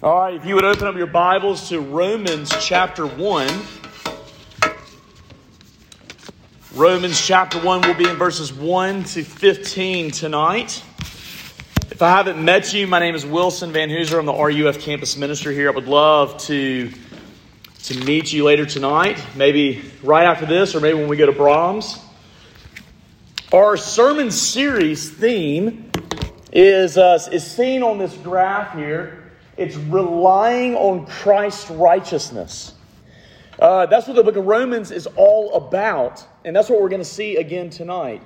All right, if you would open up your Bibles to Romans chapter 1. Romans chapter 1 will be in verses 1 to 15 tonight. If I haven't met you, my name is Wilson Van Hooser. I'm the RUF campus minister here. I would love to, to meet you later tonight, maybe right after this, or maybe when we go to Braum's. Our sermon series theme is, uh, is seen on this graph here. It's relying on Christ's righteousness. Uh, that's what the book of Romans is all about, and that's what we're going to see again tonight.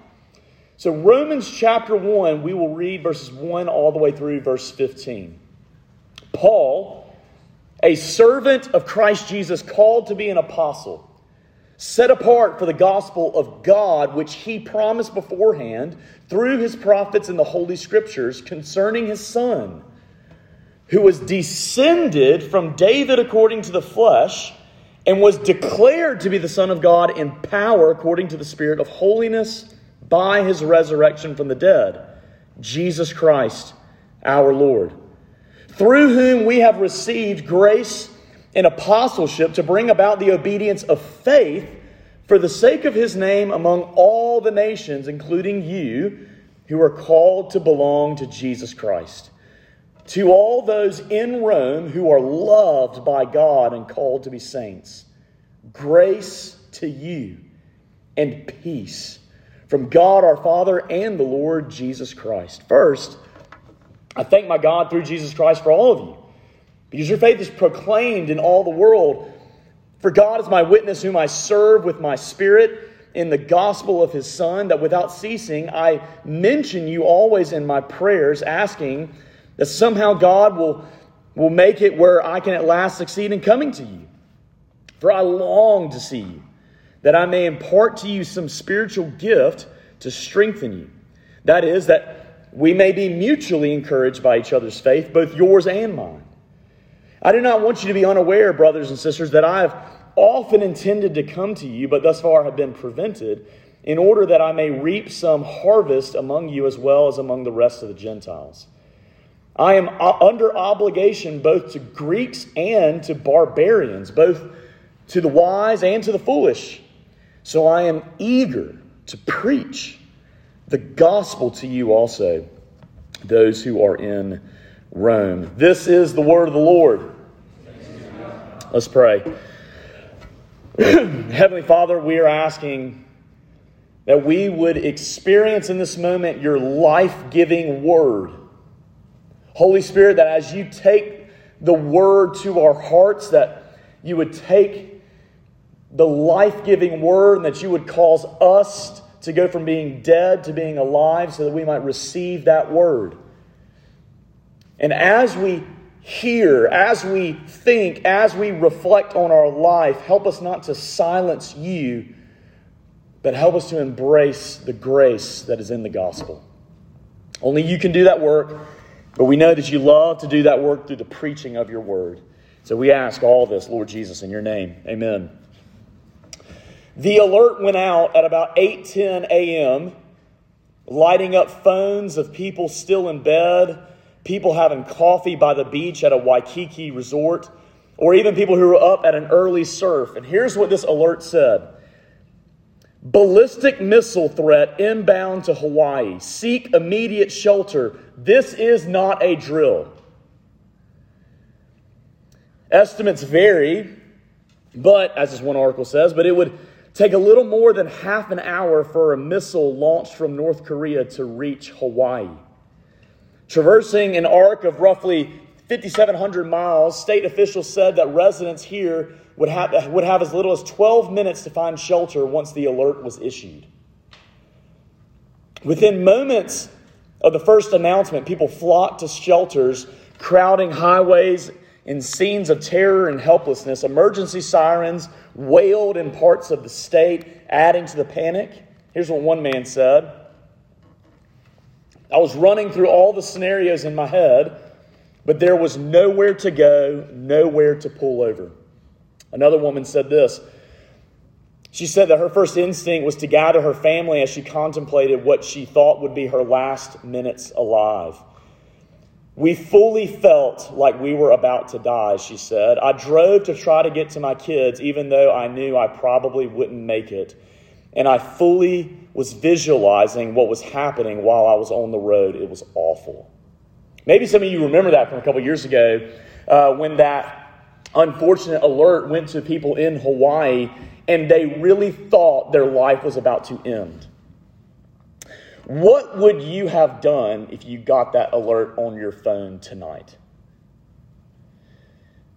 So, Romans chapter 1, we will read verses 1 all the way through verse 15. Paul, a servant of Christ Jesus, called to be an apostle, set apart for the gospel of God, which he promised beforehand through his prophets in the Holy Scriptures concerning his Son who was descended from David according to the flesh, and was declared to be the Son of God in power according to the Spirit of holiness by his resurrection from the dead, Jesus Christ our Lord, through whom we have received grace and apostleship to bring about the obedience of faith for the sake of his name among all the nations, including you who are called to belong to Jesus Christ. To all those in Rome who are loved by God and called to be saints, grace to you and peace from God our Father and the Lord Jesus Christ. First, I thank my God through Jesus Christ for all of you, because your faith is proclaimed in all the world. For God is my witness, whom I serve with my spirit in the gospel of his Son, that without ceasing I mention you always in my prayers, asking that somehow God will, will make it where I can at last succeed in coming to you. For I long to see you, that I may impart to you some spiritual gift to strengthen you. That is, that we may be mutually encouraged by each other's faith, both yours and mine. I do not want you to be unaware, brothers and sisters, that I have often intended to come to you, but thus far have been prevented, in order that I may reap some harvest among you as well as among the rest of the Gentiles. I am uh, under obligation both to Greeks and to barbarians, both to the wise and to the foolish. So I am eager to preach the gospel to you also, those who are in Rome. This is the word of the Lord. Let's pray. Heavenly Father, we are asking that we would experience in this moment your life giving word Holy Spirit, that as you take the word to our hearts, that you would take the life giving word and that you would cause us to go from being dead to being alive so that we might receive that word. And as we hear, as we think, as we reflect on our life, help us not to silence you, but help us to embrace the grace that is in the gospel. Only you can do that work. But we know that you love to do that work through the preaching of your word. So we ask all this, Lord Jesus, in your name. Amen. The alert went out at about 8:10 a.m., lighting up phones of people still in bed, people having coffee by the beach at a Waikiki resort, or even people who were up at an early surf. And here's what this alert said. Ballistic missile threat inbound to Hawaii. Seek immediate shelter. This is not a drill. Estimates vary, but, as this one article says, but it would take a little more than half an hour for a missile launched from North Korea to reach Hawaii. Traversing an arc of roughly 5,700 miles, state officials said that residents here would have, would have as little as 12 minutes to find shelter once the alert was issued. Within moments of the first announcement, people flocked to shelters, crowding highways in scenes of terror and helplessness. Emergency sirens wailed in parts of the state, adding to the panic. Here's what one man said I was running through all the scenarios in my head, but there was nowhere to go, nowhere to pull over. Another woman said this. She said that her first instinct was to gather her family as she contemplated what she thought would be her last minutes alive. We fully felt like we were about to die, she said. I drove to try to get to my kids, even though I knew I probably wouldn't make it. And I fully was visualizing what was happening while I was on the road. It was awful. Maybe some of you remember that from a couple years ago uh, when that unfortunate alert went to people in Hawaii and they really thought their life was about to end. What would you have done if you got that alert on your phone tonight?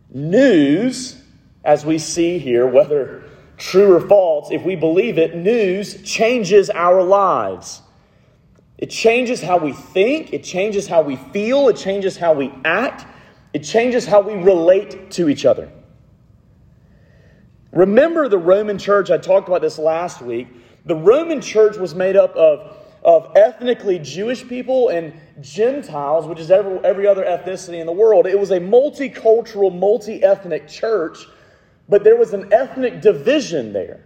News, as we see here, whether true or false, if we believe it, news changes our lives. It changes how we think, it changes how we feel, it changes how we act, it changes how we relate to each other. Remember the Roman church, I talked about this last week. The Roman church was made up of, of ethnically Jewish people and Gentiles, which is every, every other ethnicity in the world. It was a multicultural, multi ethnic church, but there was an ethnic division there.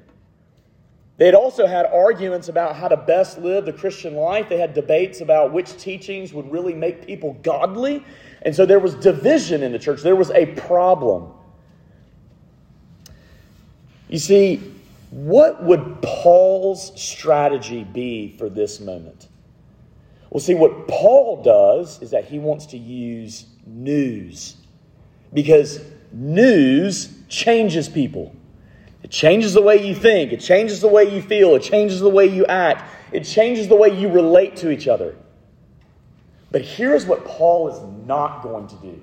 They had also had arguments about how to best live the Christian life. They had debates about which teachings would really make people godly. And so there was division in the church, there was a problem. You see, what would Paul's strategy be for this moment? Well, see, what Paul does is that he wants to use news because news changes people. It changes the way you think, it changes the way you feel, it changes the way you act, it changes the way you relate to each other. But here's what Paul is not going to do.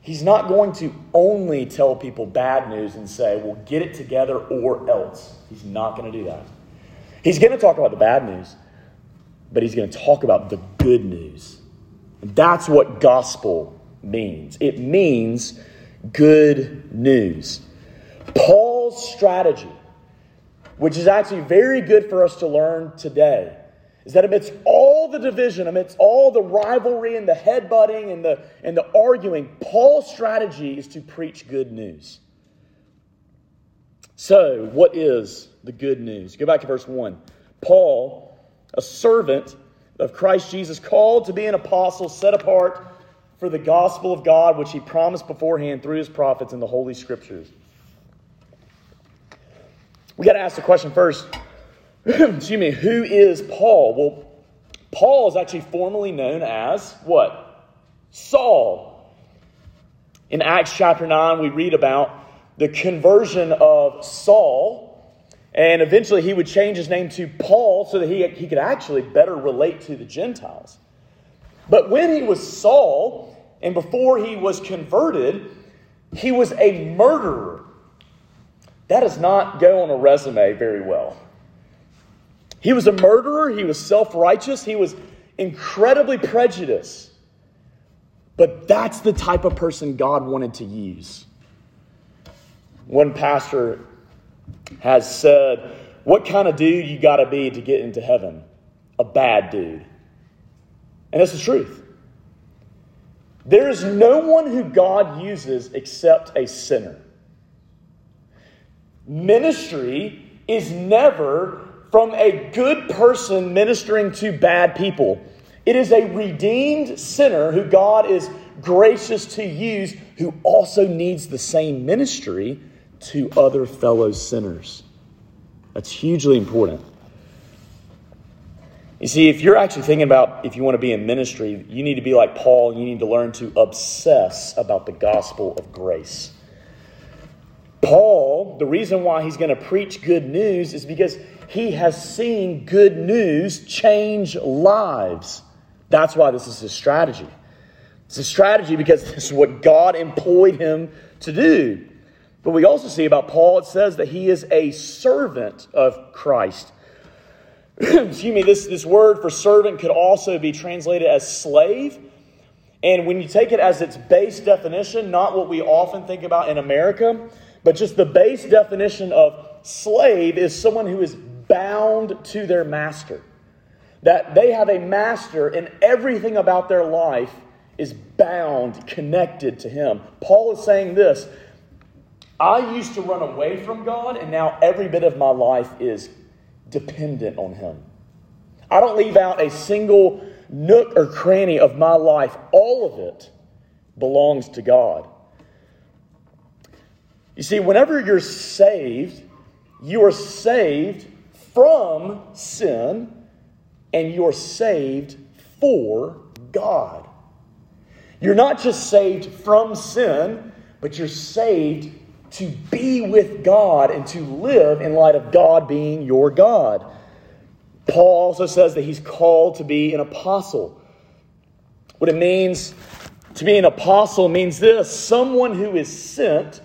He's not going to only tell people bad news and say, well, get it together or else. He's not going to do that. He's going to talk about the bad news, but he's going to talk about the good news. And that's what gospel means it means good news. Strategy, which is actually very good for us to learn today, is that amidst all the division, amidst all the rivalry and the headbutting and the, and the arguing, Paul's strategy is to preach good news. So, what is the good news? Go back to verse 1. Paul, a servant of Christ Jesus, called to be an apostle, set apart for the gospel of God, which he promised beforehand through his prophets in the Holy Scriptures. We got to ask the question first excuse me, who is Paul? Well, Paul is actually formally known as what? Saul. In Acts chapter 9, we read about the conversion of Saul, and eventually he would change his name to Paul so that he, he could actually better relate to the Gentiles. But when he was Saul, and before he was converted, he was a murderer. That does not go on a resume very well. He was a murderer, he was self righteous, he was incredibly prejudiced. But that's the type of person God wanted to use. One pastor has said, What kind of dude you got to be to get into heaven? A bad dude. And that's the truth. There is no one who God uses except a sinner. Ministry is never from a good person ministering to bad people. It is a redeemed sinner who God is gracious to use, who also needs the same ministry to other fellow sinners. That's hugely important. You see, if you're actually thinking about if you want to be in ministry, you need to be like Paul. You need to learn to obsess about the gospel of grace. Paul, the reason why he's going to preach good news is because he has seen good news change lives. That's why this is his strategy. It's a strategy because this is what God employed him to do. But we also see about Paul, it says that he is a servant of Christ. Excuse me, this, this word for servant could also be translated as slave. And when you take it as its base definition, not what we often think about in America, but just the base definition of slave is someone who is bound to their master. That they have a master and everything about their life is bound, connected to him. Paul is saying this I used to run away from God, and now every bit of my life is dependent on him. I don't leave out a single nook or cranny of my life, all of it belongs to God. You see, whenever you're saved, you are saved from sin and you're saved for God. You're not just saved from sin, but you're saved to be with God and to live in light of God being your God. Paul also says that he's called to be an apostle. What it means to be an apostle means this someone who is sent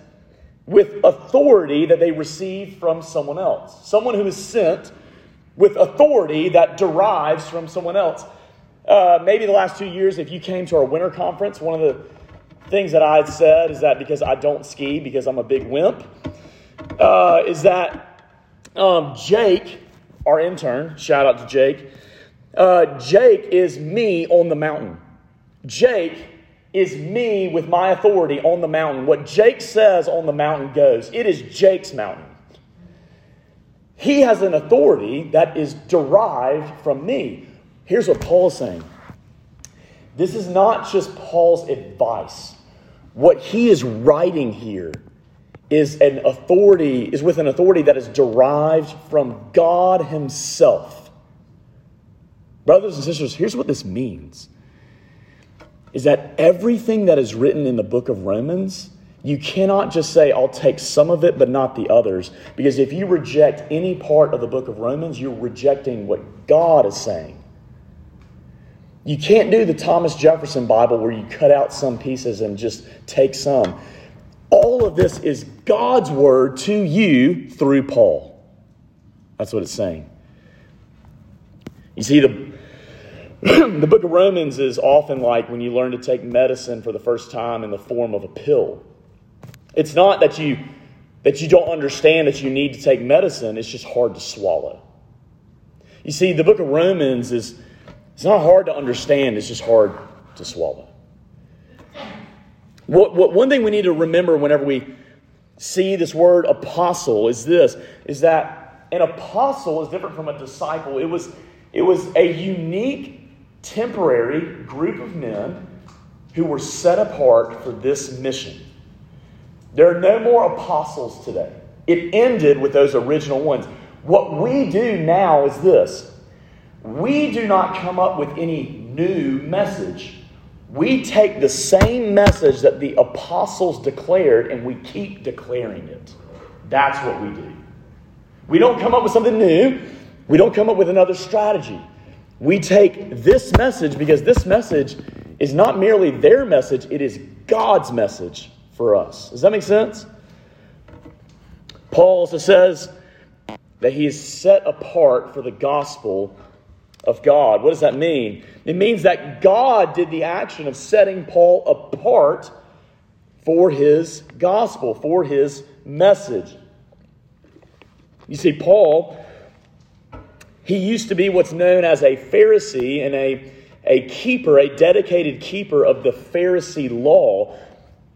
with authority that they receive from someone else. Someone who is sent with authority that derives from someone else. Uh, maybe the last two years, if you came to our winter conference, one of the things that I said is that because I don't ski, because I'm a big wimp, uh, is that um, Jake, our intern, shout out to Jake, uh, Jake is me on the mountain. Jake is me with my authority on the mountain. What Jake says on the mountain goes. It is Jake's mountain. He has an authority that is derived from me. Here's what Paul is saying this is not just Paul's advice. What he is writing here is an authority, is with an authority that is derived from God Himself. Brothers and sisters, here's what this means is that everything that is written in the book of Romans, you cannot just say, I'll take some of it, but not the others. Because if you reject any part of the book of Romans, you're rejecting what God is saying. You can't do the Thomas Jefferson Bible where you cut out some pieces and just take some. All of this is God's word to you through Paul. That's what it's saying. You see, the, the book of Romans is often like when you learn to take medicine for the first time in the form of a pill. It's not that you that you don't understand that you need to take medicine, it's just hard to swallow. You see, the book of Romans is it's not hard to understand, it's just hard to swallow. What, what, one thing we need to remember whenever we see this word apostle is this is that an apostle is different from a disciple. It was, it was a unique, temporary group of men who were set apart for this mission. There are no more apostles today. It ended with those original ones. What we do now is this we do not come up with any new message. We take the same message that the apostles declared and we keep declaring it. That's what we do. We don't come up with something new, we don't come up with another strategy. We take this message because this message is not merely their message, it is God's message for us. Does that make sense? Paul also says that he is set apart for the gospel of God. What does that mean? It means that God did the action of setting Paul apart for his gospel, for his message. You see, Paul, he used to be what's known as a Pharisee and a, a keeper, a dedicated keeper of the Pharisee law.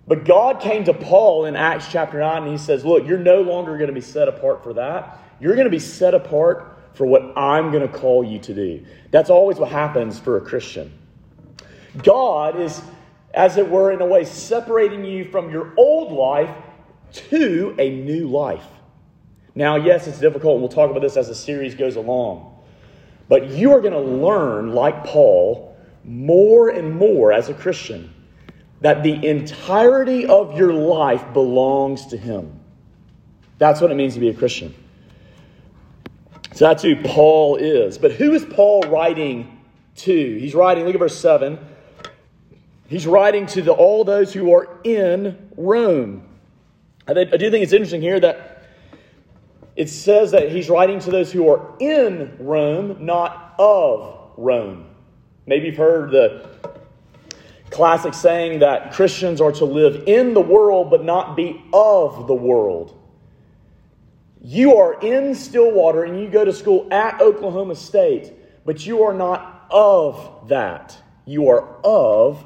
But God came to Paul in Acts chapter 9 and he says, Look, you're no longer going to be set apart for that. You're going to be set apart for what I'm going to call you to do. That's always what happens for a Christian. God is, as it were, in a way, separating you from your old life to a new life. Now, yes, it's difficult, and we'll talk about this as the series goes along. But you are going to learn, like Paul, more and more as a Christian, that the entirety of your life belongs to Him. That's what it means to be a Christian. So that's who Paul is. But who is Paul writing to? He's writing, look at verse 7. He's writing to the, all those who are in Rome. I, I do think it's interesting here that it says that he's writing to those who are in Rome, not of Rome. Maybe you've heard the classic saying that Christians are to live in the world but not be of the world. You are in Stillwater and you go to school at Oklahoma State, but you are not of that. You are of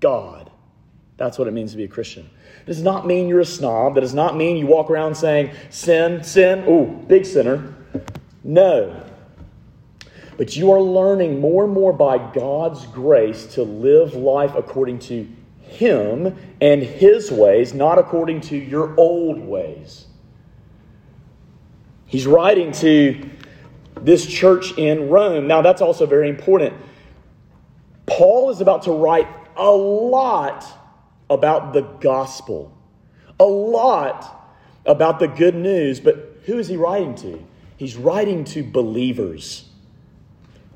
God. That's what it means to be a Christian. Does not mean you're a snob. That does not mean you walk around saying, sin, sin, ooh, big sinner. No. but you are learning more and more by God's grace to live life according to Him and His ways, not according to your old ways. He's writing to this church in Rome. Now, that's also very important. Paul is about to write a lot about the gospel, a lot about the good news, but who is he writing to? He's writing to believers.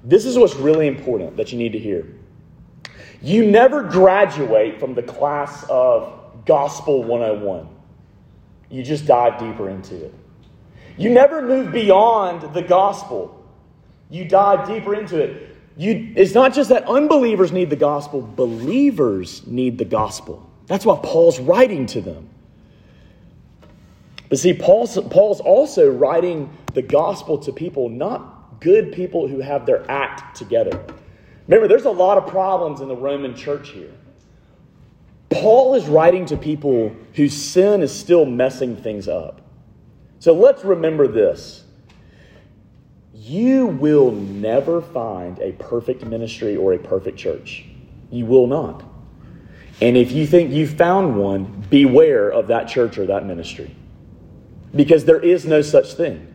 This is what's really important that you need to hear. You never graduate from the class of Gospel 101. You just dive deeper into it. You never move beyond the gospel. You dive deeper into it. You, it's not just that unbelievers need the gospel, believers need the gospel. That's why Paul's writing to them. But see, Paul's, Paul's also writing the gospel to people, not good people who have their act together. Remember, there's a lot of problems in the Roman church here. Paul is writing to people whose sin is still messing things up. So let's remember this. You will never find a perfect ministry or a perfect church. You will not. And if you think you found one, beware of that church or that ministry. Because there is no such thing.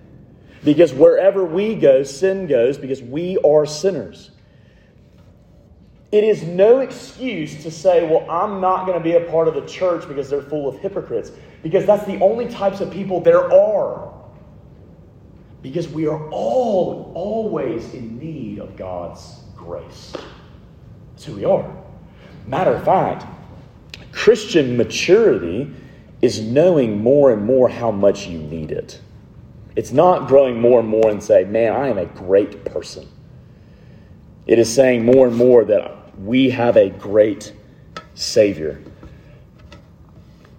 Because wherever we go, sin goes because we are sinners. It is no excuse to say, well, I'm not going to be a part of the church because they're full of hypocrites. Because that's the only types of people there are. Because we are all always in need of God's grace. That's who we are. Matter of fact, Christian maturity is knowing more and more how much you need it. It's not growing more and more and say, man, I am a great person. It is saying more and more that we have a great Savior.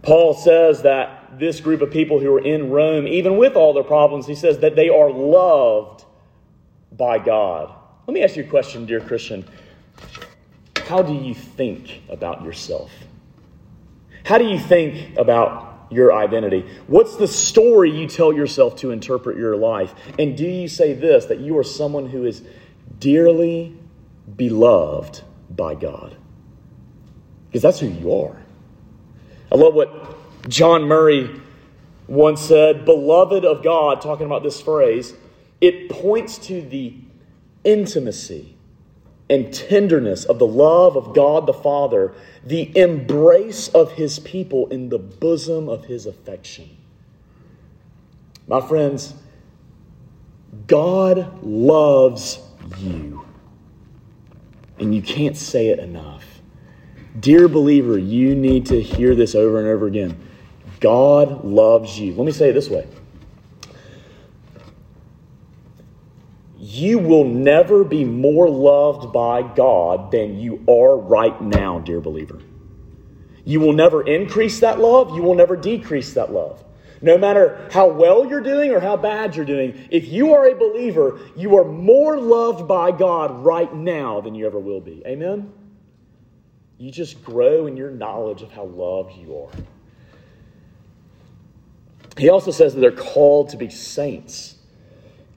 Paul says that this group of people who are in Rome, even with all their problems, he says that they are loved by God. Let me ask you a question, dear Christian. How do you think about yourself? How do you think about your identity? What's the story you tell yourself to interpret your life? And do you say this that you are someone who is dearly beloved by God. Because that's who you are. I love what John Murray once said Beloved of God, talking about this phrase, it points to the intimacy and tenderness of the love of God the Father, the embrace of his people in the bosom of his affection. My friends, God loves you and you can't say it enough. Dear believer, you need to hear this over and over again. God loves you. Let me say it this way You will never be more loved by God than you are right now, dear believer. You will never increase that love, you will never decrease that love. No matter how well you're doing or how bad you're doing, if you are a believer, you are more loved by God right now than you ever will be. Amen? You just grow in your knowledge of how loved you are. He also says that they're called to be saints.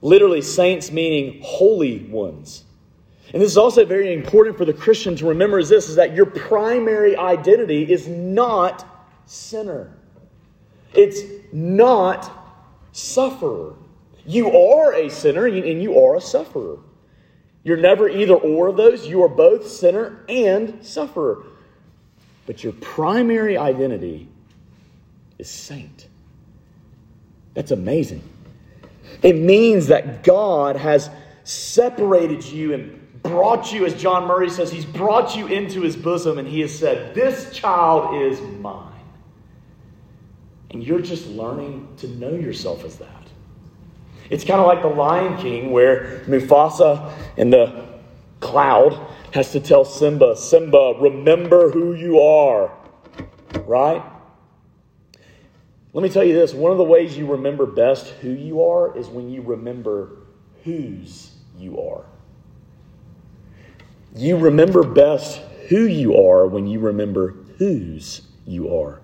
Literally, saints meaning holy ones. And this is also very important for the Christian to remember is this is that your primary identity is not sinner. It's not sufferer. You are a sinner and you are a sufferer. You're never either or of those. You are both sinner and sufferer. But your primary identity is saint. That's amazing. It means that God has separated you and brought you, as John Murray says, He's brought you into His bosom and He has said, This child is mine. And you're just learning to know yourself as that. It's kind of like the Lion King, where Mufasa in the cloud has to tell Simba, Simba, remember who you are. Right? Let me tell you this one of the ways you remember best who you are is when you remember whose you are. You remember best who you are when you remember whose you are.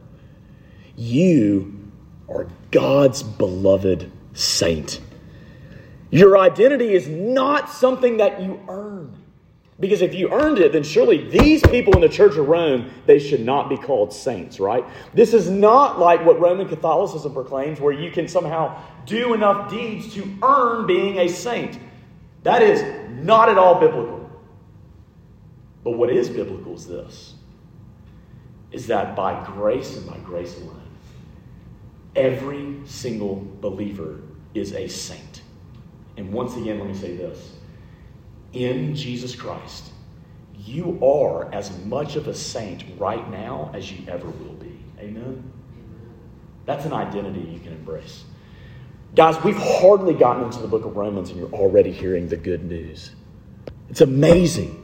You are God's beloved saint. Your identity is not something that you earn. Because if you earned it, then surely these people in the Church of Rome, they should not be called saints, right? This is not like what Roman Catholicism proclaims, where you can somehow do enough deeds to earn being a saint. That is not at all biblical. But what is biblical is this is that by grace and by grace alone, every single believer is a saint. And once again, let me say this in Jesus Christ, you are as much of a saint right now as you ever will be. Amen? That's an identity you can embrace. Guys, we've hardly gotten into the book of Romans and you're already hearing the good news. It's amazing.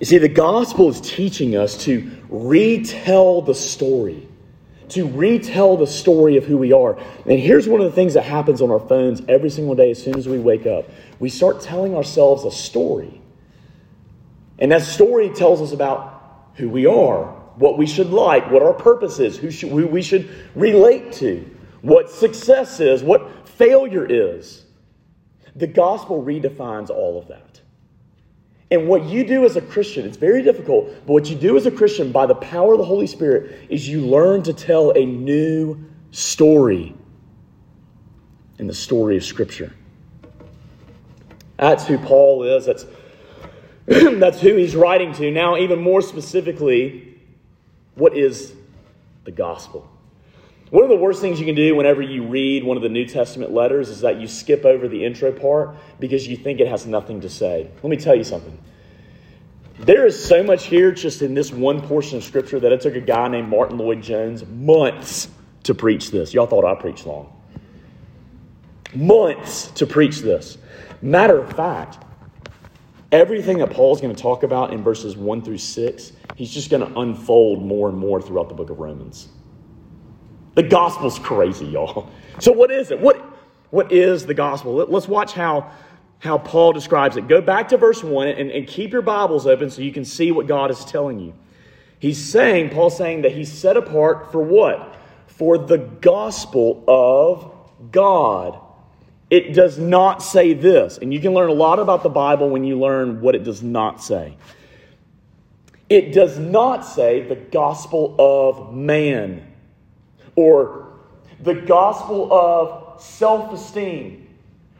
You see, the gospel is teaching us to retell the story, to retell the story of who we are. And here's one of the things that happens on our phones every single day as soon as we wake up we start telling ourselves a story. And that story tells us about who we are, what we should like, what our purpose is, who, should, who we should relate to, what success is, what failure is. The gospel redefines all of that. And what you do as a Christian, it's very difficult, but what you do as a Christian by the power of the Holy Spirit is you learn to tell a new story in the story of Scripture. That's who Paul is. That's, that's who he's writing to. Now, even more specifically, what is the gospel? One of the worst things you can do whenever you read one of the New Testament letters is that you skip over the intro part because you think it has nothing to say. Let me tell you something. There is so much here just in this one portion of Scripture that it took a guy named Martyn Lloyd-Jones months to preach this. Y'all thought I preached long. Months to preach this. Matter of fact, everything that Paul's going to talk about in verses 1 through 6, he's just going to unfold more and more throughout the book of Romans. The gospel's crazy, y'all. So, what is it? What, what is the gospel? Let, us watch how, how Paul describes it. Go back to verse 1 and, and keep your Bibles open so you can see what God is telling you. He's saying, Paul's saying that he's set apart for what? For the gospel of God. It does not say this. And you can learn a lot about the Bible when you learn what it does not say. It does not say the gospel of man or the gospel of self esteem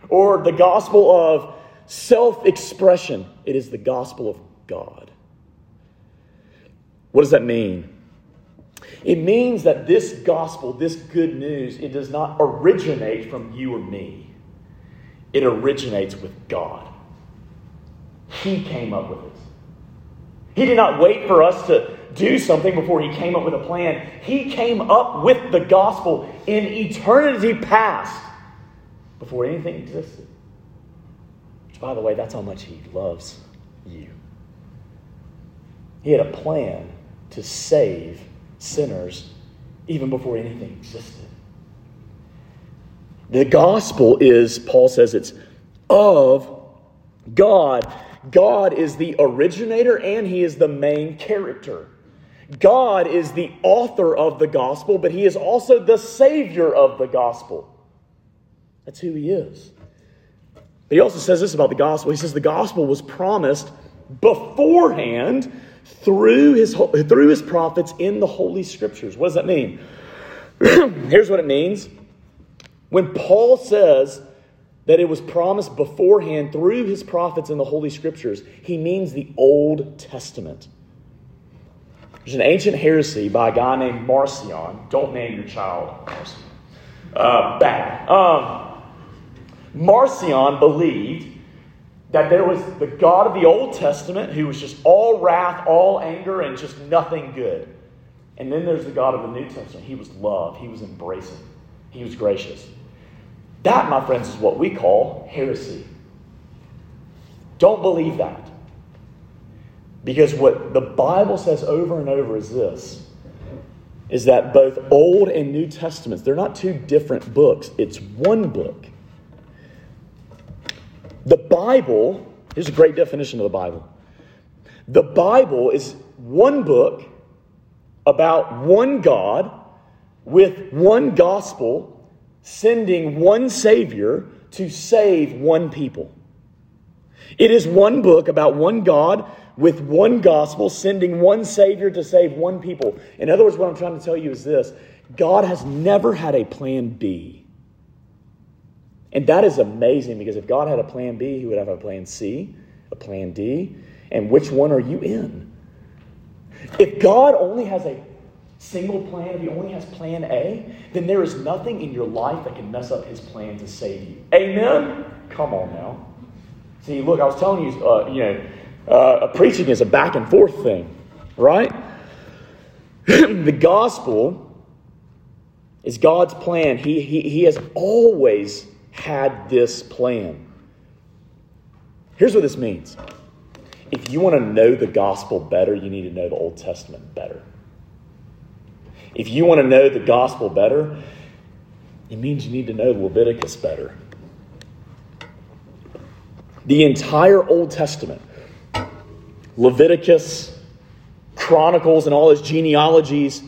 or the gospel of self expression. It is the gospel of God. What does that mean? It means that this gospel, this good news, it does not originate from you or me it originates with God. He came up with it. He did not wait for us to do something before he came up with a plan. He came up with the gospel in eternity past before anything existed. Which, by the way, that's how much he loves you. He had a plan to save sinners even before anything existed. The gospel is, Paul says, it's of God. God is the originator and he is the main character. God is the author of the gospel, but he is also the savior of the gospel. That's who he is. But he also says this about the gospel. He says the gospel was promised beforehand through his, through his prophets in the Holy Scriptures. What does that mean? Here's what it means when Paul says that it was promised beforehand through his prophets in the Holy Scriptures, he means the Old Testament. There's an ancient heresy by a guy named Marcion. Don't name your child Marcion. Uh, bad. Um, Marcion believed that there was the God of the Old Testament who was just all wrath, all anger, and just nothing good. And then there's the God of the New Testament. He was love, he was embracing, he was gracious. That, my friends, is what we call heresy. Don't believe that. Because what the Bible says over and over is this is that both Old and New Testaments, they're not two different books, it's one book. The Bible, here's a great definition of the Bible. The Bible is one book about one God with one gospel sending one Savior to save one people. It is one book about one God with one gospel, sending one Savior to save one people. In other words, what I'm trying to tell you is this God has never had a plan B. And that is amazing because if God had a plan B, he would have a plan C, a plan D, and which one are you in? If God only has a single plan, if he only has plan A, then there is nothing in your life that can mess up his plan to save you. Amen? Come on now. See, look, I was telling you, uh, you know, uh, preaching is a back and forth thing, right? the gospel is God's plan. He, he, he has always had this plan. Here's what this means if you want to know the gospel better, you need to know the Old Testament better. If you want to know the gospel better, it means you need to know Leviticus better. The entire Old Testament, Leviticus, Chronicles, and all his genealogies,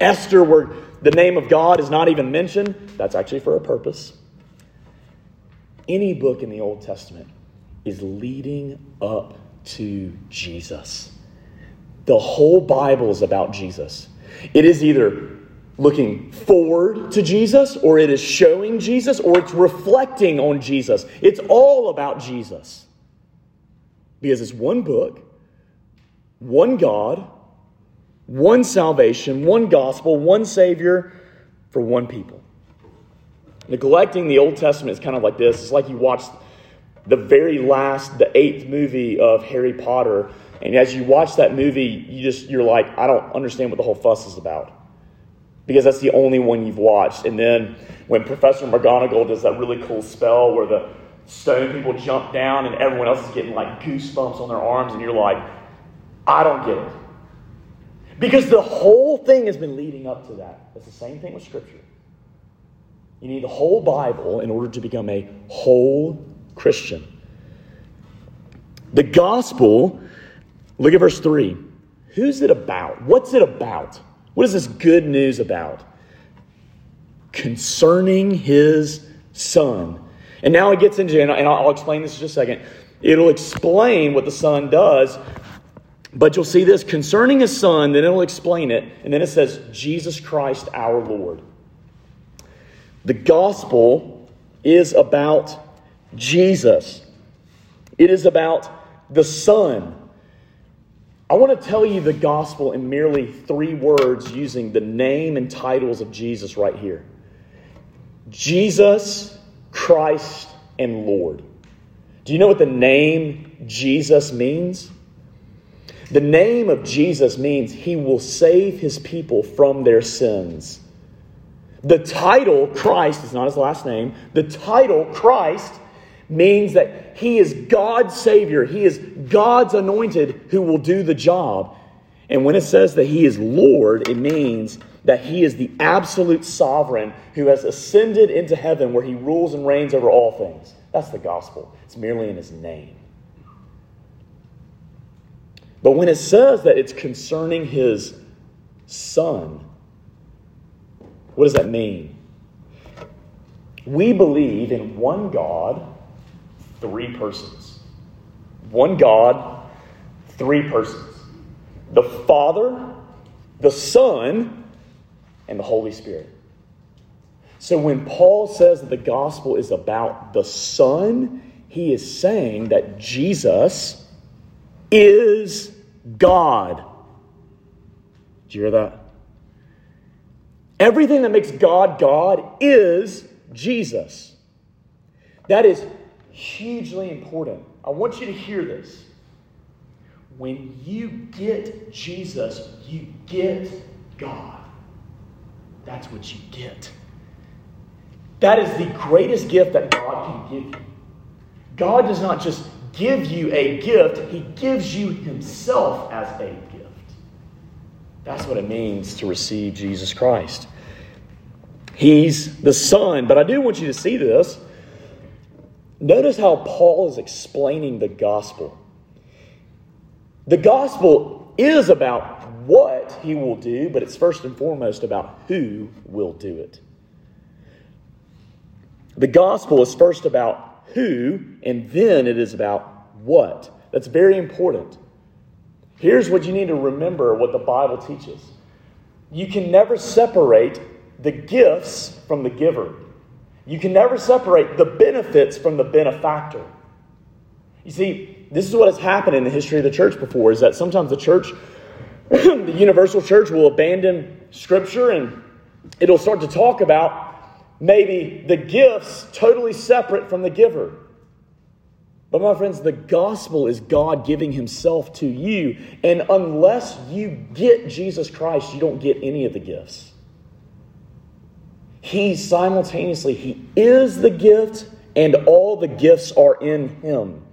Esther, where the name of God is not even mentioned, that's actually for a purpose. Any book in the Old Testament is leading up to Jesus. The whole Bible is about Jesus. It is either looking forward to Jesus, or it is showing Jesus, or it's reflecting on Jesus. It's all about Jesus. Because it's one book, one God, one salvation, one gospel, one Savior for one people. Neglecting the Old Testament is kind of like this. It's like you watch the very last, the eighth movie of Harry Potter, and as you watch that movie, you just you're like, I don't understand what the whole fuss is about. Because that's the only one you've watched. And then when Professor McGonagall does that really cool spell where the stone people jump down and everyone else is getting like goosebumps on their arms, and you're like, I don't get it. Because the whole thing has been leading up to that. It's the same thing with Scripture. You need the whole Bible in order to become a whole Christian. The gospel, look at verse 3. Who's it about? What's it about? What is this good news about? Concerning his son. And now it gets into, and I'll explain this in just a second. It'll explain what the son does, but you'll see this concerning his son, then it'll explain it, and then it says, Jesus Christ our Lord. The gospel is about Jesus, it is about the Son. I want to tell you the gospel in merely three words using the name and titles of Jesus right here Jesus, Christ, and Lord. Do you know what the name Jesus means? The name of Jesus means he will save his people from their sins. The title Christ is not his last name. The title Christ means that he is God's Savior. He is God's anointed who will do the job. And when it says that he is Lord, it means that he is the absolute sovereign who has ascended into heaven where he rules and reigns over all things. That's the gospel. It's merely in his name. But when it says that it's concerning his son, what does that mean? We believe in one God three persons. One God, three persons. The Father, the Son, and the Holy Spirit. So when Paul says that the gospel is about the Son, he is saying that Jesus is God. Do you hear that? Everything that makes God God is Jesus. That is hugely important. I want you to hear this. When you get Jesus, you get God. That's what you get. That is the greatest gift that God can give you. God does not just give you a gift, He gives you Himself as a gift. That's what it means to receive Jesus Christ. He's the Son, but I do want you to see this Notice how Paul is explaining the gospel. The gospel is about what he will do, but it's first and foremost about who will do it. The gospel is first about who, and then it is about what. That's very important. Here's what you need to remember what the Bible teaches you can never separate the gifts from the giver, you can never separate the benefits from the benefactor. You see, this is what has happened in the history of the church before is that sometimes the church, the universal church, will abandon Scripture and it'll start to talk about maybe the gifts totally separate from the giver. But, my friends, the gospel is God giving Himself to you. And unless you get Jesus Christ, you don't get any of the gifts. He simultaneously, He is the gift, and all the gifts are in Him.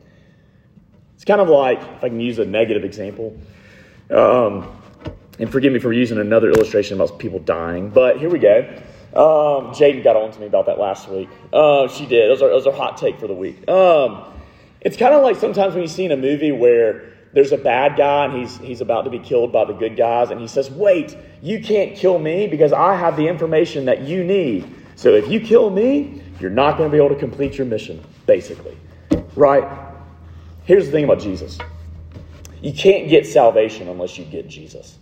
It's kind of like, if I can use a negative example, um, and forgive me for using another illustration about people dying, but here we go. Um, Jaden got on to me about that last week. Uh, she did. It was, our, it was our hot take for the week. Um, it's kind of like sometimes when you see in a movie where there's a bad guy and he's, he's about to be killed by the good guys, and he says, Wait, you can't kill me because I have the information that you need. So if you kill me, you're not going to be able to complete your mission, basically. Right? Here's the thing about Jesus you can't get salvation unless you get Jesus.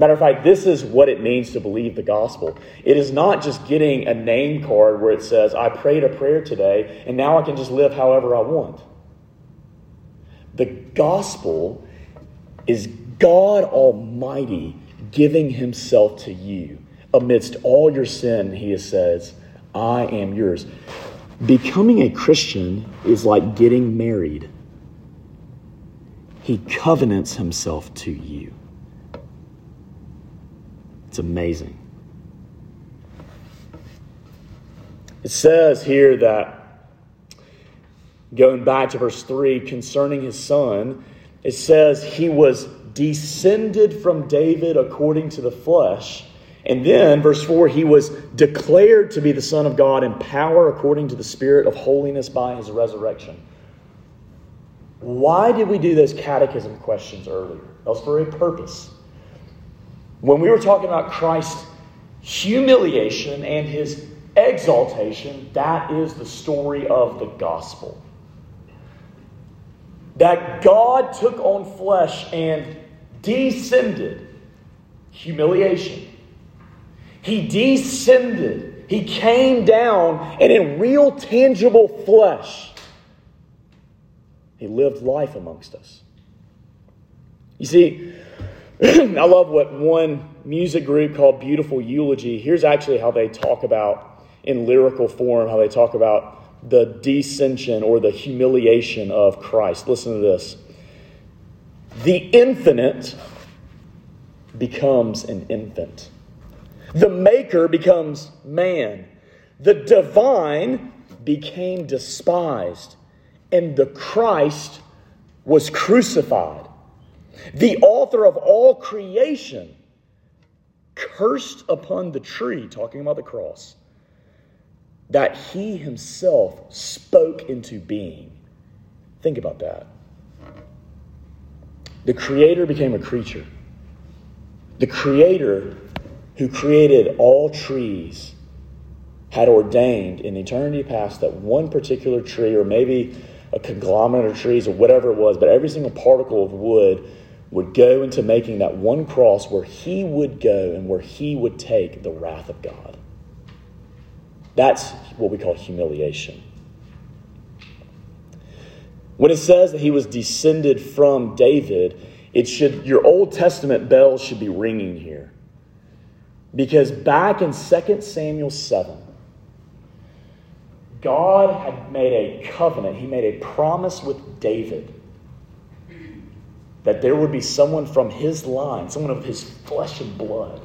Matter of fact, this is what it means to believe the gospel. It is not just getting a name card where it says, I prayed a prayer today, and now I can just live however I want. The gospel is God Almighty giving Himself to you. Amidst all your sin, He says, I am yours. Becoming a Christian is like getting married. He covenants Himself to you. It's amazing. It says here that, going back to verse 3, concerning his son, it says he was descended from David according to the flesh. And then, verse 4, he was declared to be the Son of God in power according to the Spirit of holiness by his resurrection. Why did we do those catechism questions earlier? That was for a purpose. When we were talking about Christ's humiliation and his exaltation, that is the story of the gospel. That God took on flesh and descended humiliation. He descended. He came down, and in real, tangible flesh, he lived life amongst us. You see, I love what one music group called Beautiful Eulogy, here's actually how they talk about, in lyrical form, how they talk about the descension or the humiliation of Christ. Listen to this. The infinite becomes an infant. The maker becomes man. The divine became despised. And the Christ was crucified the author of all creation, cursed upon the tree, talking about the cross, that he himself spoke into being. Think about that. The Creator became a creature. The Creator, who created all trees, had ordained in eternity past that one particular tree, or maybe a conglomerate of trees, or whatever it was, but every single particle of wood would go into making that one cross where he would go and where he would take the wrath of God. That's what we call humiliation. When it says that he was descended from David, it should your Old Testament bells should be ringing here. Because back in 2 Samuel 7, God had made a covenant, he made a promise with David that there would be someone from his line, someone of his flesh and blood,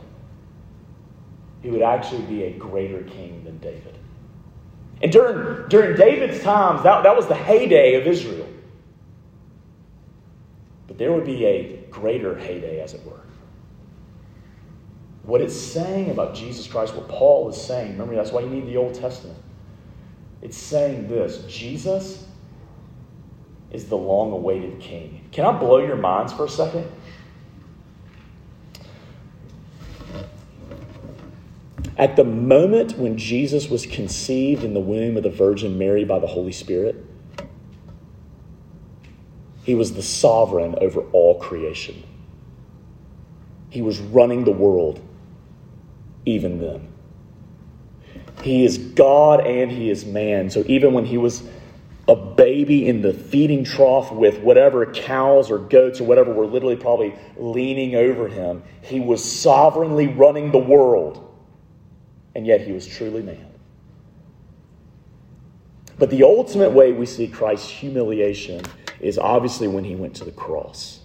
who would actually be a greater king than David. And during, during David's times, that, that was the heyday of Israel. But there would be a greater heyday, as it were. What it's saying about Jesus Christ, what Paul is saying, remember that's why you need the Old Testament. It's saying this Jesus is the long awaited king. Can I blow your minds for a second? At the moment when Jesus was conceived in the womb of the Virgin Mary by the Holy Spirit, he was the sovereign over all creation. He was running the world even then. He is God and he is man. So even when he was a baby in the feeding trough with whatever cows or goats or whatever were literally probably leaning over him, he was sovereignly running the world. And yet he was truly man. But the ultimate way we see Christ's humiliation is obviously when he went to the cross.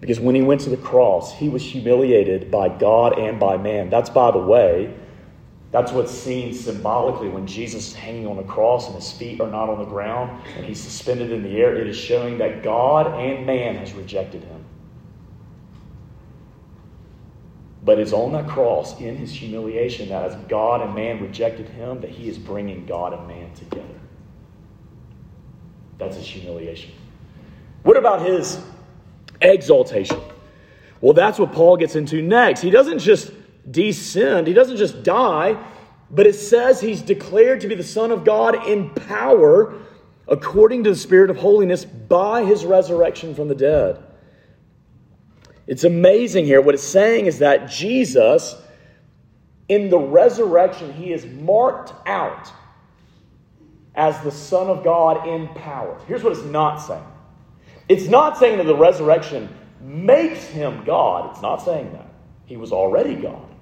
Because when he went to the cross, he was humiliated by God and by man. That's, by the way, that's what's seen symbolically when Jesus is hanging on the cross and his feet are not on the ground and he's suspended in the air. It is showing that God and man has rejected him. But it's on that cross, in his humiliation, that as God and man rejected him, that he is bringing God and man together. That's his humiliation. What about his exaltation? Well, that's what Paul gets into next. He doesn't just descend, he doesn't just die, but it says he's declared to be the Son of God in power according to the Spirit of holiness by his resurrection from the dead. It's amazing here. What it's saying is that Jesus, in the resurrection, he is marked out as the Son of God in power. Here's what it's not saying it's not saying that the resurrection makes him God. It's not saying that. He was already God.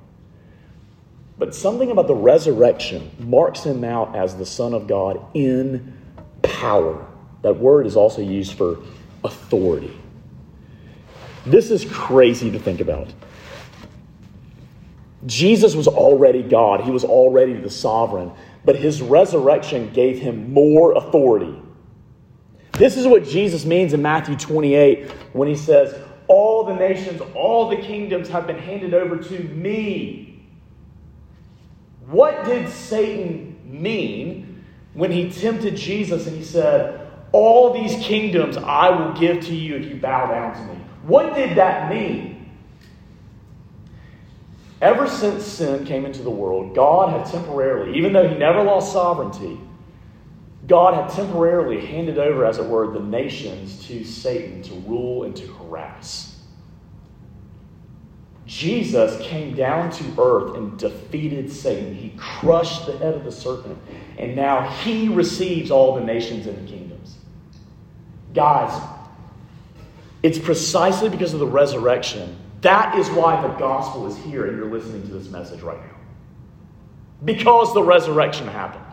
But something about the resurrection marks him out as the Son of God in power. That word is also used for authority. This is crazy to think about. Jesus was already God, he was already the sovereign, but his resurrection gave him more authority. This is what Jesus means in Matthew 28 when he says, All the nations, all the kingdoms have been handed over to me. What did Satan mean when he tempted Jesus and he said, All these kingdoms I will give to you if you bow down to me? What did that mean? Ever since sin came into the world, God had temporarily, even though he never lost sovereignty, God had temporarily handed over, as it were, the nations to Satan to rule and to harass. Jesus came down to earth and defeated Satan. He crushed the head of the serpent. And now he receives all the nations and the kingdoms. Guys, it's precisely because of the resurrection. That is why the gospel is here and you're listening to this message right now. Because the resurrection happened.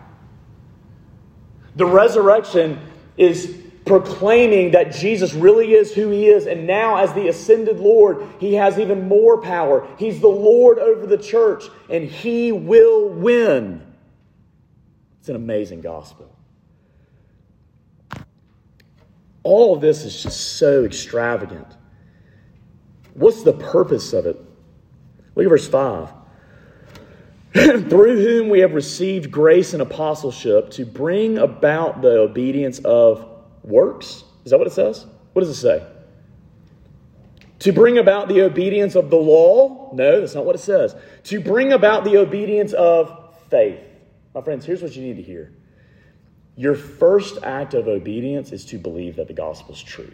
The resurrection is proclaiming that Jesus really is who he is. And now, as the ascended Lord, he has even more power. He's the Lord over the church, and he will win. It's an amazing gospel. All of this is just so extravagant. What's the purpose of it? Look at verse 5. Through whom we have received grace and apostleship to bring about the obedience of works? Is that what it says? What does it say? To bring about the obedience of the law? No, that's not what it says. To bring about the obedience of faith. My friends, here's what you need to hear. Your first act of obedience is to believe that the gospel is true.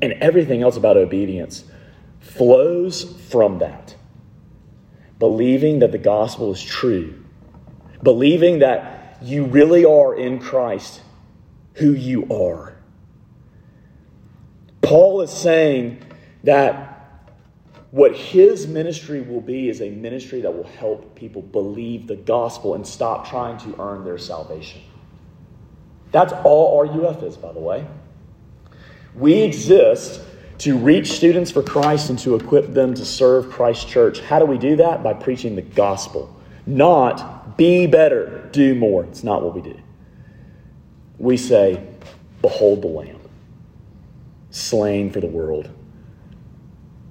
And everything else about obedience flows from that. Believing that the gospel is true. Believing that you really are in Christ who you are. Paul is saying that what his ministry will be is a ministry that will help people believe the gospel and stop trying to earn their salvation. That's all RUF is, by the way. We exist to reach students for Christ and to equip them to serve Christ Church. How do we do that? By preaching the gospel, not be better, do more. It's not what we do we say, Behold the Lamb, slain for the world,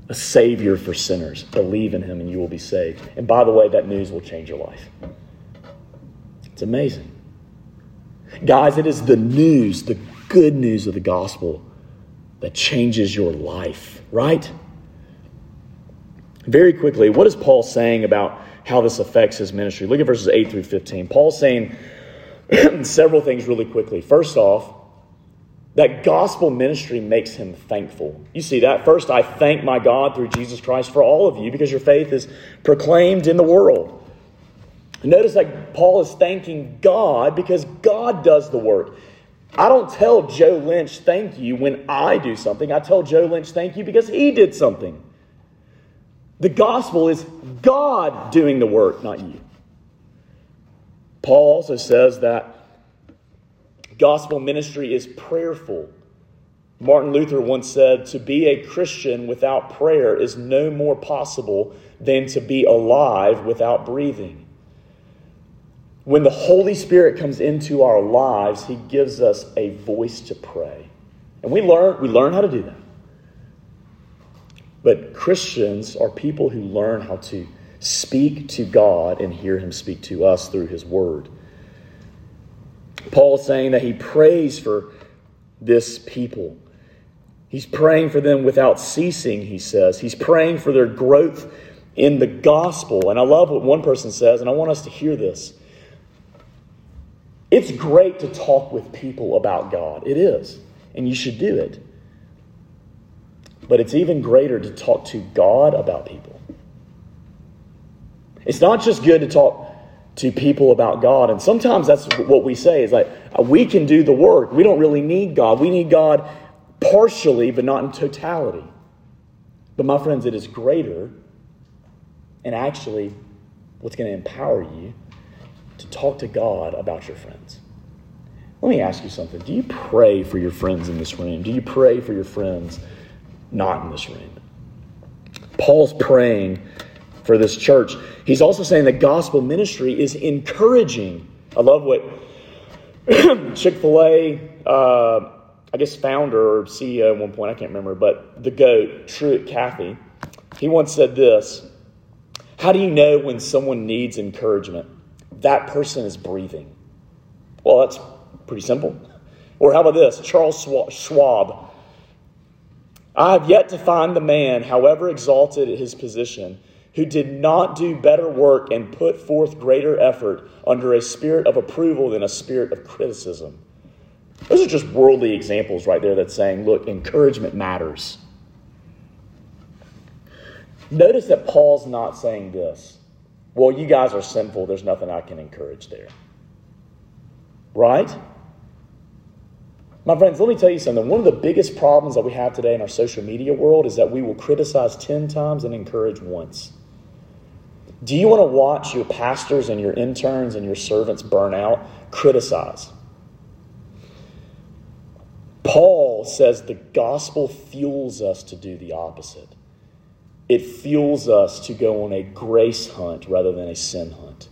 a Savior for sinners. Believe in Him and you will be saved. And by the way, that news will change your life. It's amazing. Guys, it is the news, the good news of the gospel that changes your life, right? Very quickly, what is Paul saying about how this affects his ministry? Look at verses 8 through 15. Paul's saying several things really quickly. First off, that gospel ministry makes him thankful. You see that? First, I thank my God through Jesus Christ for all of you because your faith is proclaimed in the world. Notice that Paul is thanking God because God does the work. I don't tell Joe Lynch thank you when I do something. I tell Joe Lynch thank you because he did something. The gospel is God doing the work, not you. Paul also says that gospel ministry is prayerful. Martin Luther once said, To be a Christian without prayer is no more possible than to be alive without breathing. When the Holy Spirit comes into our lives, He gives us a voice to pray. And we learn, we learn how to do that. But Christians are people who learn how to speak to God and hear Him speak to us through His Word. Paul is saying that he prays for this people. He's praying for them without ceasing, he says. He's praying for their growth in the gospel. And I love what one person says, and I want us to hear this. It's great to talk with people about God. It is. And you should do it. But it's even greater to talk to God about people. It's not just good to talk to people about God. And sometimes that's what we say is like, uh, we can do the work. We don't really need God. We need God partially, but not in totality. But my friends, it is greater and actually what's going to empower you to talk to God about your friends. Let me ask you something. Do you pray for your friends in this room? Do you pray for your friends not in this room? Paul's praying for this church. He's also saying that gospel ministry is encouraging. I love what Chick fil A, uh, I guess, founder or CEO at one point, I can't remember, but the GOAT, Truett Cathy, he once said this How do you know when someone needs encouragement? That person is breathing. Well, that's pretty simple. Or how about this? Charles Schwab. I have yet to find the man, however exalted his position, who did not do better work and put forth greater effort under a spirit of approval than a spirit of criticism. Those are just worldly examples right there that's saying, look, encouragement matters. Notice that Paul's not saying this. Well, you guys are sinful. There's nothing I can encourage there. Right? My friends, let me tell you something. One of the biggest problems that we have today in our social media world is that we will criticize 10 times and encourage once. Do you want to watch your pastors and your interns and your servants burn out? Criticize. Paul says the gospel fuels us to do the opposite. It fuels us to go on a grace hunt rather than a sin hunt.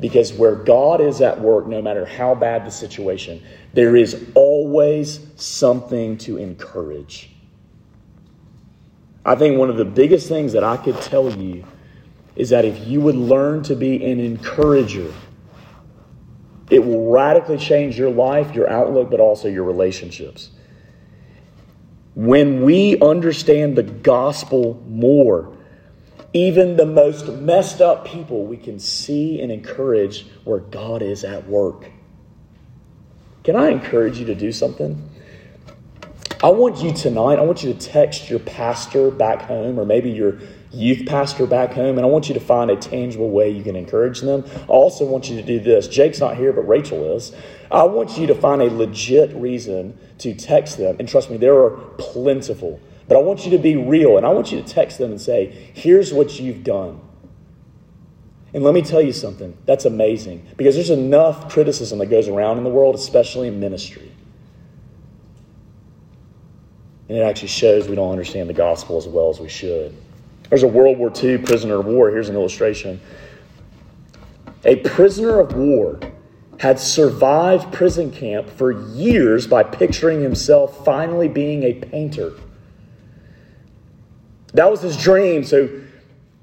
Because where God is at work, no matter how bad the situation, there is always something to encourage. I think one of the biggest things that I could tell you is that if you would learn to be an encourager, it will radically change your life, your outlook, but also your relationships. When we understand the gospel more, even the most messed up people, we can see and encourage where God is at work. Can I encourage you to do something? I want you tonight, I want you to text your pastor back home or maybe your youth pastor back home, and I want you to find a tangible way you can encourage them. I also want you to do this. Jake's not here, but Rachel is. I want you to find a legit reason to text them. And trust me, there are plentiful. But I want you to be real, and I want you to text them and say, here's what you've done. And let me tell you something that's amazing because there's enough criticism that goes around in the world, especially in ministry. And it actually shows we don't understand the gospel as well as we should. There's a World War II prisoner of war. Here's an illustration. A prisoner of war had survived prison camp for years by picturing himself finally being a painter. That was his dream. So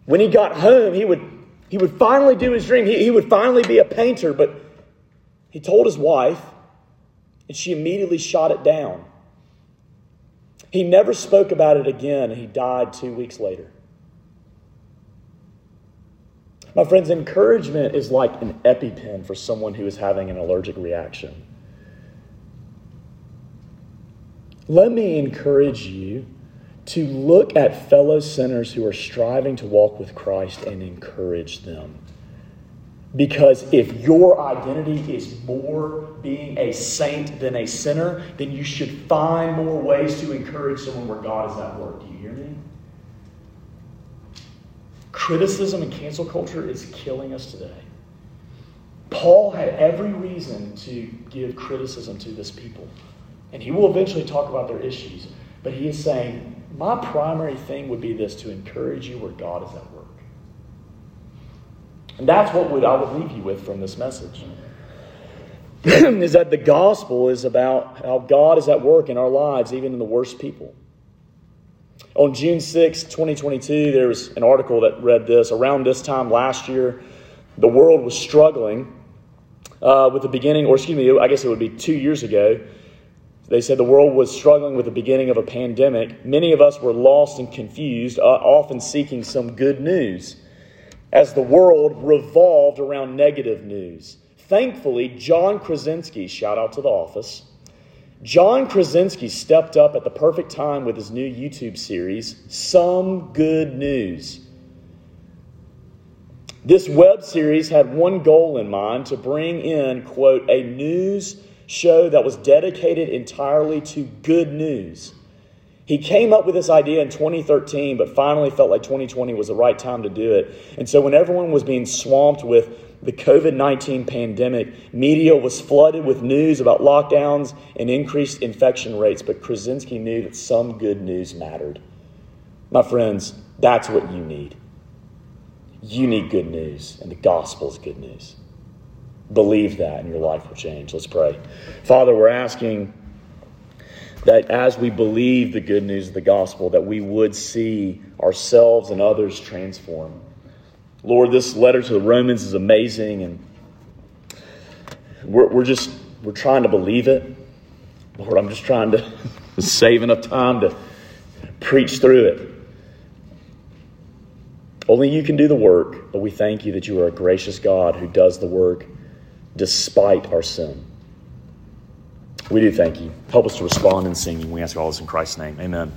when he got home, he would, he would finally do his dream. He, he would finally be a painter, but he told his wife, and she immediately shot it down. He never spoke about it again, and he died two weeks later. My friends, encouragement is like an EpiPen for someone who is having an allergic reaction. Let me encourage you to look at fellow sinners who are striving to walk with Christ and encourage them. Because if your identity is more being a saint than a sinner, then you should find more ways to encourage someone where God is at work. Do you hear me? Criticism and cancel culture is killing us today. Paul had every reason to give criticism to this people. And he will eventually talk about their issues. But he is saying, my primary thing would be this to encourage you where God is at work. And that's what would, I would leave you with from this message. is that the gospel is about how God is at work in our lives, even in the worst people. On June 6, 2022, there was an article that read this. Around this time last year, the world was struggling uh, with the beginning, or excuse me, I guess it would be two years ago. They said the world was struggling with the beginning of a pandemic. Many of us were lost and confused, uh, often seeking some good news as the world revolved around negative news. Thankfully, John Krasinski, shout out to the office, John Krasinski stepped up at the perfect time with his new YouTube series, Some Good News. This web series had one goal in mind to bring in, quote, a news show that was dedicated entirely to good news. He came up with this idea in 2013, but finally felt like 2020 was the right time to do it. And so, when everyone was being swamped with the COVID 19 pandemic, media was flooded with news about lockdowns and increased infection rates. But Krasinski knew that some good news mattered. My friends, that's what you need. You need good news, and the gospel is good news. Believe that, and your life will change. Let's pray. Father, we're asking that as we believe the good news of the gospel, that we would see ourselves and others transform. Lord, this letter to the Romans is amazing, and we're, we're just we're trying to believe it. Lord, I'm just trying to save enough time to preach through it. Only you can do the work, but we thank you that you are a gracious God who does the work despite our sin. We do thank you. Help us to respond in singing. We ask all this in Christ's name. Amen.